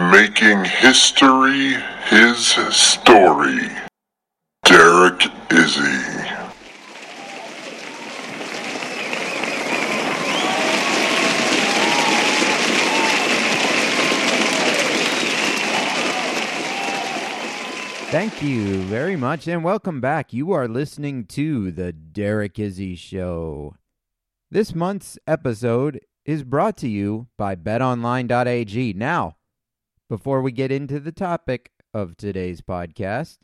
Making history his story, Derek Izzy. Thank you very much and welcome back. You are listening to The Derek Izzy Show. This month's episode is brought to you by betonline.ag. Now, before we get into the topic of today's podcast,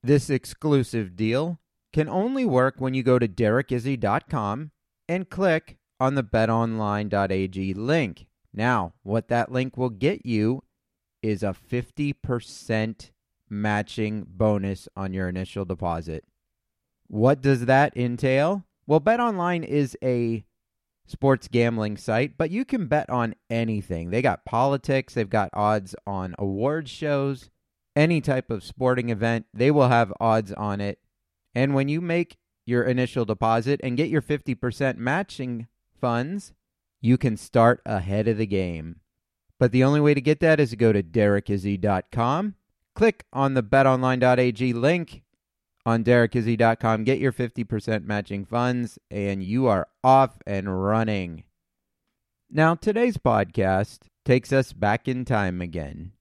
this exclusive deal can only work when you go to derekizzy.com and click on the betonline.ag link. Now, what that link will get you is a 50% matching bonus on your initial deposit. What does that entail? Well, BetOnline is a sports gambling site, but you can bet on anything. They got politics, they've got odds on award shows, any type of sporting event, they will have odds on it. And when you make your initial deposit and get your 50% matching funds, you can start ahead of the game. But the only way to get that is to go to derekizzy.com, click on the betonline.ag link on derekizzy.com, get your 50% matching funds, and you are off and running. Now, today's podcast takes us back in time again.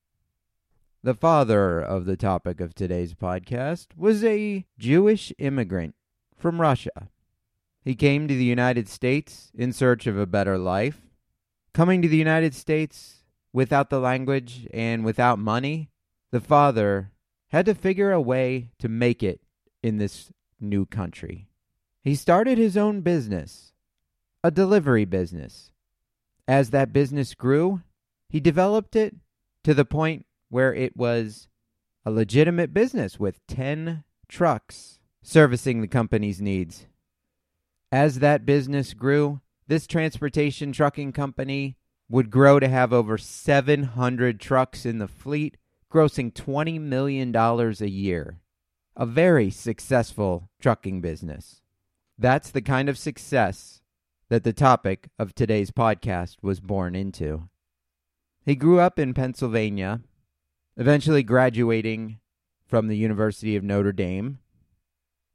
The father of the topic of today's podcast was a Jewish immigrant from Russia. He came to the United States in search of a better life. Coming to the United States without the language and without money, the father had to figure a way to make it in this new country. He started his own business, a delivery business. As that business grew, he developed it to the point where it was a legitimate business with 10 trucks servicing the company's needs. As that business grew, this transportation trucking company would grow to have over 700 trucks in the fleet, grossing $20 million a year. A very successful trucking business. That's the kind of success that the topic of today's podcast was born into. He grew up in Pennsylvania, eventually graduating from the University of Notre Dame.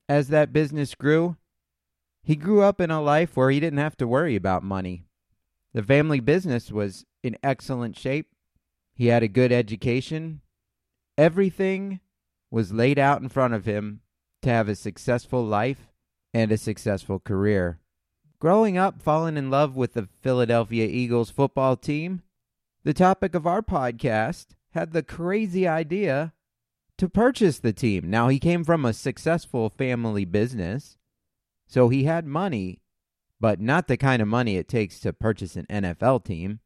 As that business grew, he grew up in a life where he didn't have to worry about money. The family business was in excellent shape. He had a good education. Everything was laid out in front of him to have a successful life and a successful career. Growing up, falling in love with the Philadelphia Eagles football team, the topic of our podcast had the crazy idea to purchase the team. Now, he came from a successful family business, so he had money, but not the kind of money it takes to purchase an NFL team.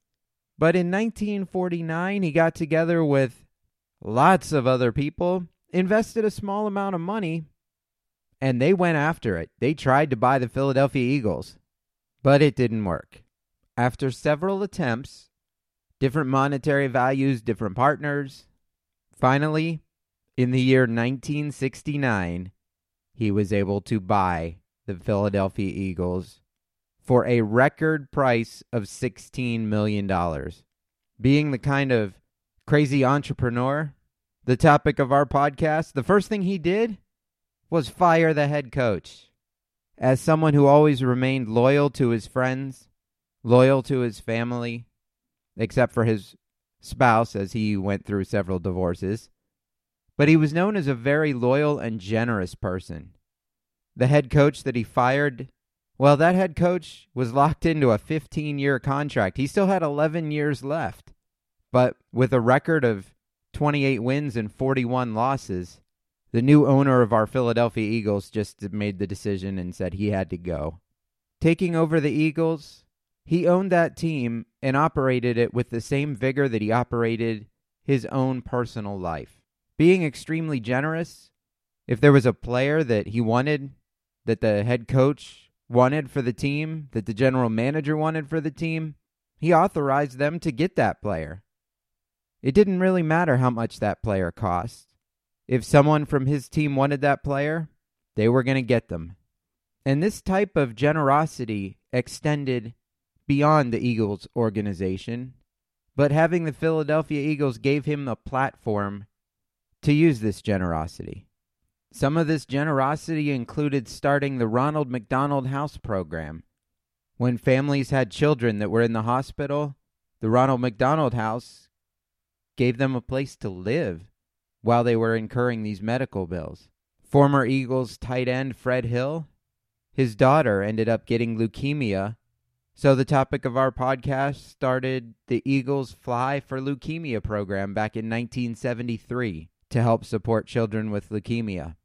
But in 1949, he got together with lots of other people, invested a small amount of money, and they went after it. They tried to buy the Philadelphia Eagles, but it didn't work. After several attempts, different monetary values, different partners, finally, in the year 1969, he was able to buy the Philadelphia Eagles for a record price of $16 million. Being the kind of crazy entrepreneur, the topic of our podcast, the first thing he did was fire the head coach. As someone who always remained loyal to his friends, loyal to his family, except for his spouse as he went through several divorces, but he was known as a very loyal and generous person. The head coach that he fired, well, that head coach was locked into a 15 year contract. He still had 11 years left. But with a record of 28 wins and 41 losses, the new owner of our Philadelphia Eagles just made the decision and said he had to go. Taking over the Eagles He owned that team and operated it with the same vigor that he operated his own personal life. Being extremely generous, if there was a player that he wanted, that the head coach wanted for the team, that the general manager wanted for the team, he authorized them to get that player. It didn't really matter how much that player cost. If someone from his team wanted that player, they were going to get them. And this type of generosity extended beyond the Eagles organization, but having the Philadelphia Eagles gave him a platform to use this generosity. Some of this generosity included starting the Ronald McDonald House program. When families had children that were in the hospital, the Ronald McDonald House gave them a place to live while they were incurring these medical bills. Former Eagles tight end Fred Hill, his daughter ended up getting leukemia. So the topic of our podcast started the Eagles Fly for Leukemia program back in 1973 to help support children with leukemia.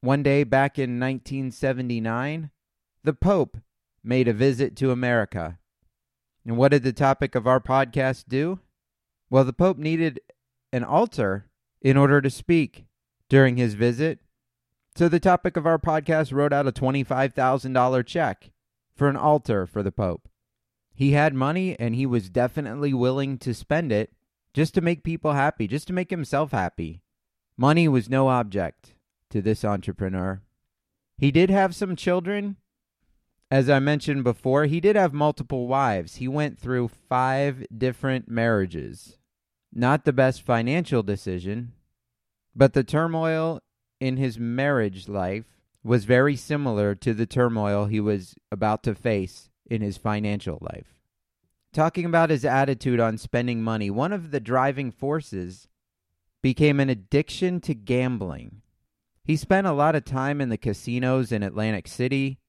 One day back in 1979, the Pope made a visit to America. And what did the topic of our podcast do? Well, the Pope needed an altar in order to speak during his visit. So the topic of our podcast wrote out a $25,000 check for an altar for the Pope. He had money and he was definitely willing to spend it just to make people happy, just to make himself happy. Money was no object to this entrepreneur. He did have some children. As I mentioned before, he did have multiple wives. He went through five different marriages. Not the best financial decision, but the turmoil in his marriage life was very similar to the turmoil he was about to face in his financial life. Talking about his attitude on spending money, one of the driving forces became an addiction to gambling. He spent a lot of time in the casinos in Atlantic City,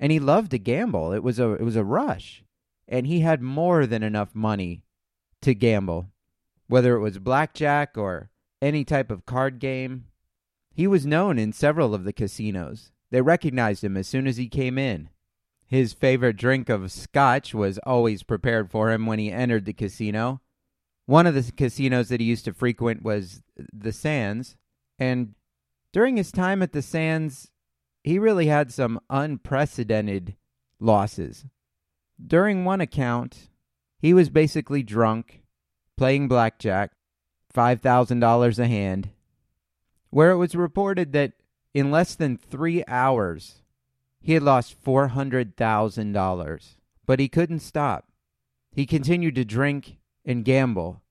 and he loved to gamble. It was a it was a rush, and he had more than enough money to gamble whether it was blackjack or any type of card game. He was known in several of the casinos. They recognized him as soon as he came in. His favorite drink of scotch was always prepared for him when he entered the casino. One of the casinos that he used to frequent was the Sands, and during his time at the Sands, he really had some unprecedented losses. During one account, he was basically drunk playing blackjack, $5,000 a hand, where it was reported that in less than three hours, he had lost $400,000. But he couldn't stop. He continued to drink and gamble.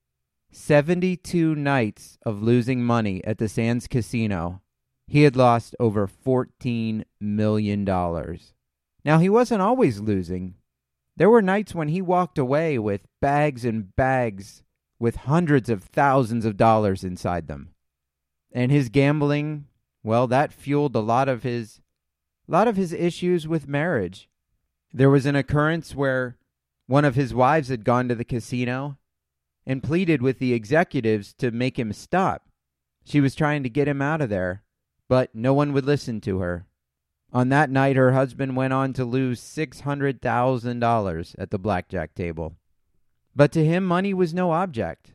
72 nights of losing money at the Sands Casino. He had lost over $14 million. Now, he wasn't always losing. There were nights when he walked away with bags and bags with hundreds of thousands of dollars inside them. And his gambling, well, that fueled a lot of his a lot of his issues with marriage. There was an occurrence where one of his wives had gone to the casino and pleaded with the executives to make him stop. She was trying to get him out of there, but no one would listen to her. On that night, her husband went on to lose $600,000 at the blackjack table. But to him, money was no object.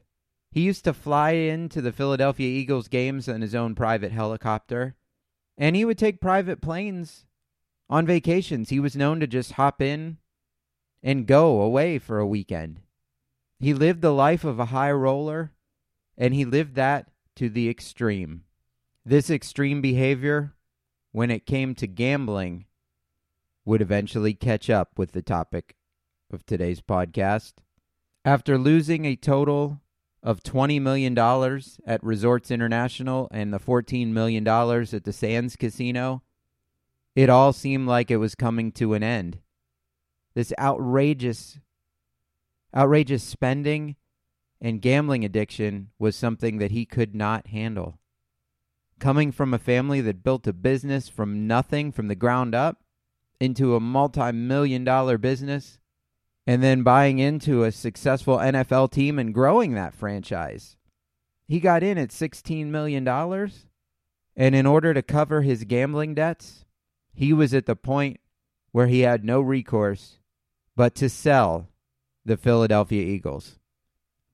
He used to fly into the Philadelphia Eagles games in his own private helicopter, and he would take private planes on vacations. He was known to just hop in and go away for a weekend. He lived the life of a high roller, and he lived that to the extreme. This extreme behavior, when it came to gambling, would eventually catch up with the topic of today's podcast. After losing a total of $20 million at Resorts International and the $14 million at the Sands Casino, it all seemed like it was coming to an end. This outrageous, outrageous spending and gambling addiction was something that he could not handle. Coming from a family that built a business from nothing, from the ground up, into a multi million dollar business, and then buying into a successful NFL team and growing that franchise. He got in at $16 million, and in order to cover his gambling debts, he was at the point where he had no recourse but to sell the Philadelphia Eagles.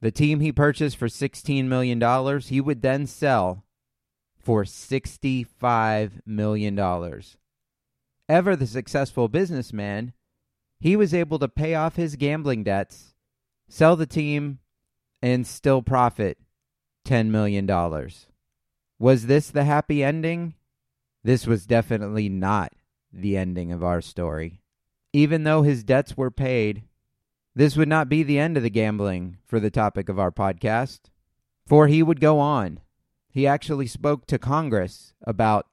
The team he purchased for $16 million, he would then sell for $65 million. Ever the successful businessman, he was able to pay off his gambling debts, sell the team, and still profit $10 million. Was this the happy ending? This was definitely not the ending of our story. Even though his debts were paid, this would not be the end of the gambling for the topic of our podcast, for he would go on. He actually spoke to Congress about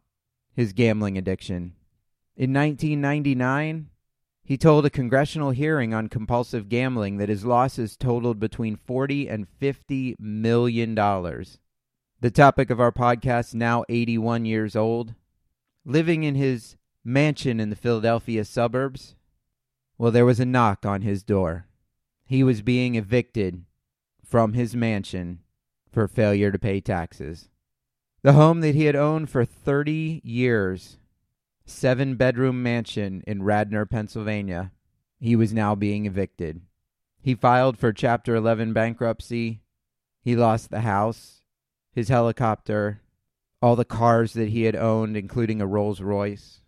his gambling addiction. In 1999, he told a congressional hearing on compulsive gambling that his losses totaled between 40 and 50 million dollars. The topic of our podcast, now 81 years old, living in his mansion in the Philadelphia suburbs. Well, there was a knock on his door. He was being evicted from his mansion for failure to pay taxes. The home that he had owned for 30 years, seven bedroom mansion in Radnor, Pennsylvania, he was now being evicted. He filed for Chapter 11 bankruptcy. He lost the house, his helicopter, all the cars that he had owned, including a Rolls Royce.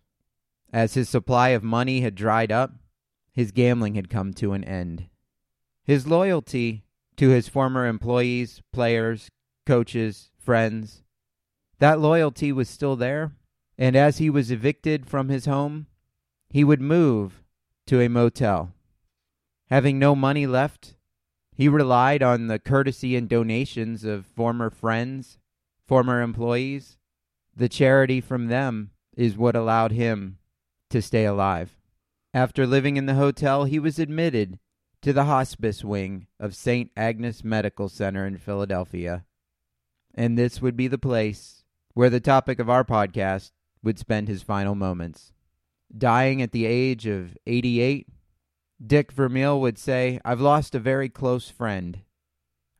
As his supply of money had dried up, his gambling had come to an end. His loyalty to his former employees, players, coaches, friends, that loyalty was still there. And as he was evicted from his home, he would move to a motel. Having no money left, he relied on the courtesy and donations of former friends, former employees. The charity from them is what allowed him to stay alive. After living in the hotel, he was admitted to the hospice wing of St. Agnes Medical Center in Philadelphia. And this would be the place where the topic of our podcast would spend his final moments. Dying at the age of 88, Dick Vermeil would say, I've lost a very close friend.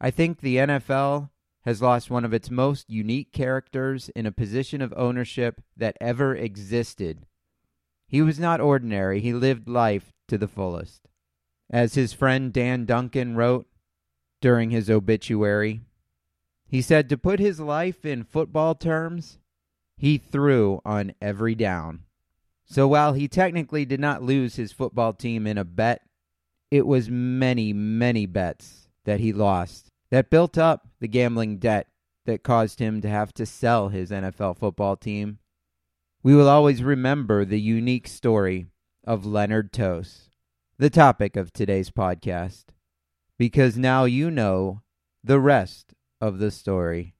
I think the NFL has lost one of its most unique characters in a position of ownership that ever existed. He was not ordinary, he lived life to the fullest. As his friend Dan Duncan wrote during his obituary, he said to put his life in football terms, he threw on every down. So while he technically did not lose his football team in a bet, it was many, many bets that he lost that built up the gambling debt that caused him to have to sell his NFL football team. We will always remember the unique story of Leonard Tose, the topic of today's podcast, because now you know the rest of the story.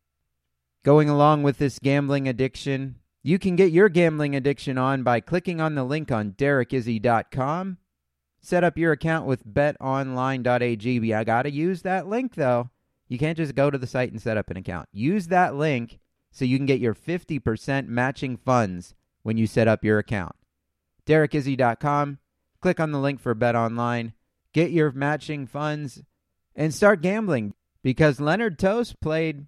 Going along with this gambling addiction, you can get your gambling addiction on by clicking on the link on derekizzy.com. Set up your account with betonline.ag. I got to use that link though. You can't just go to the site and set up an account. Use that link so you can get your 50% matching funds when you set up your account. derekizzy.com. Click on the link for BetOnline. Get your matching funds and start gambling because Leonard Tose played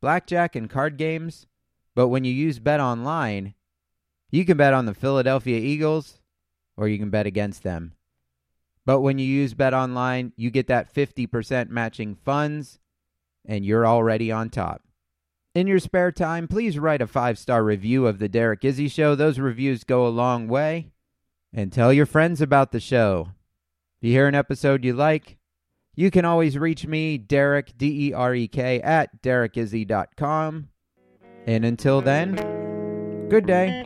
blackjack and card games, but when you use Bet Online, you can bet on the Philadelphia Eagles or you can bet against them. But when you use Bet Online, you get that 50% matching funds and you're already on top. In your spare time, please write a five star review of The Derek Izzy Show. Those reviews go a long way. And tell your friends about the show. If you hear an episode you like, you can always reach me, Derek, D E R E K, at derekizzy.com. And until then, good day.